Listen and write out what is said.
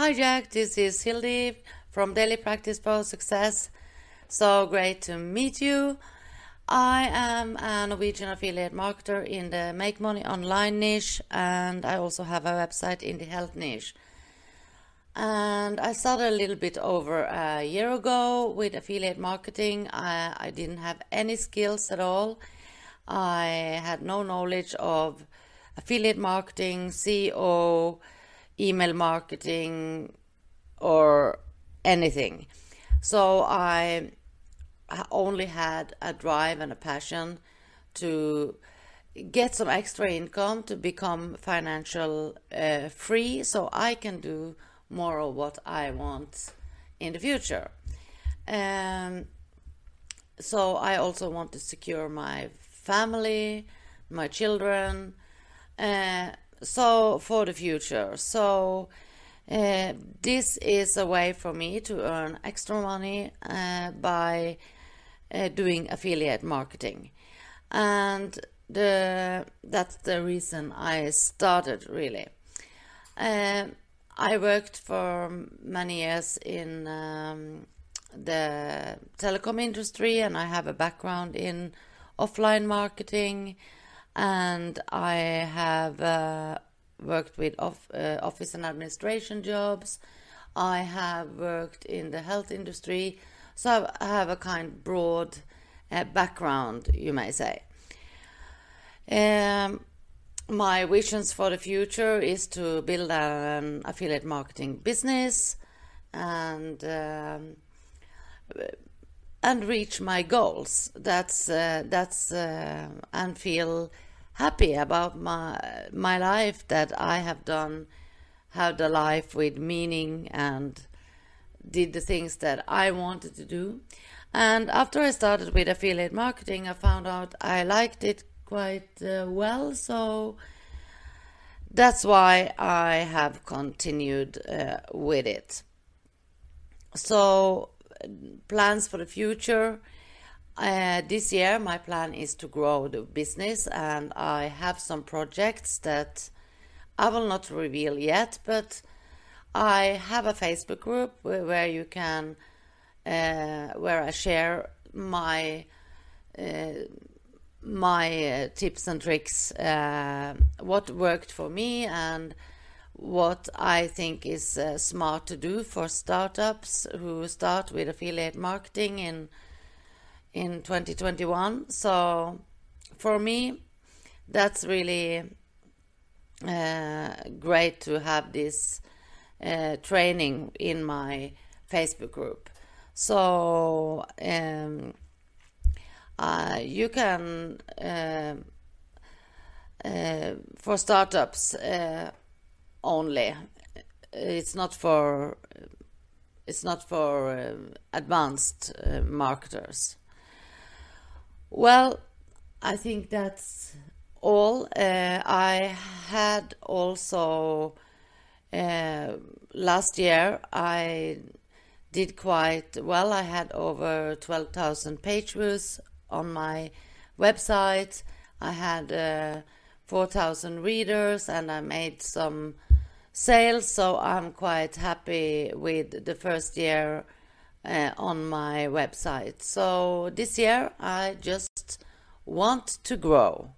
Hi Jack, this is Hildy from Daily Practice for Success. So great to meet you. I am a Norwegian affiliate marketer in the Make Money Online niche, and I also have a website in the health niche. And I started a little bit over a year ago with affiliate marketing. I, I didn't have any skills at all. I had no knowledge of affiliate marketing, SEO, email marketing, or anything. So I only had a drive and a passion to get some extra income to become financial uh, free so I can do more of what I want in the future. Um, so I also want to secure my family, my children, uh, so for the future. So uh, this is a way for me to earn extra money uh, by uh, doing affiliate marketing, and the that's the reason I started really. Uh, I worked for many years in um, the telecom industry, and I have a background in offline marketing, and I have uh, worked with uh, office and administration jobs. I have worked in the health industry, so I have a kind broad uh, background, you may say. Um, my visions for the future is to build an affiliate marketing business and um, and reach my goals. That's uh, that's uh, and feel happy about my my life that I have done, have the life with meaning and did the things that I wanted to do. And after I started with affiliate marketing, I found out I liked it quite uh, well. So that's why I have continued uh, with it. So, plans for the future. Uh, this year, my plan is to grow the business, and I have some projects that I will not reveal yet, but I have a Facebook group where, you can, uh, where I share my uh, my tips and tricks, what worked for me, and what I think is smart to do for startups who start with affiliate marketing in in 2021. So for me, that's really uh, great to have this uh, training in my Facebook group. So. Um, uh, you can uh, uh, for startups uh, only. It's not for it's not for advanced marketers. Well, I think that's all. I had also last year I did quite well. I had over 12,000 page views on my website. I had uh, 4,000 readers and I made some sales, so I'm quite happy with the first year uh, on my website. So this year I just want to grow.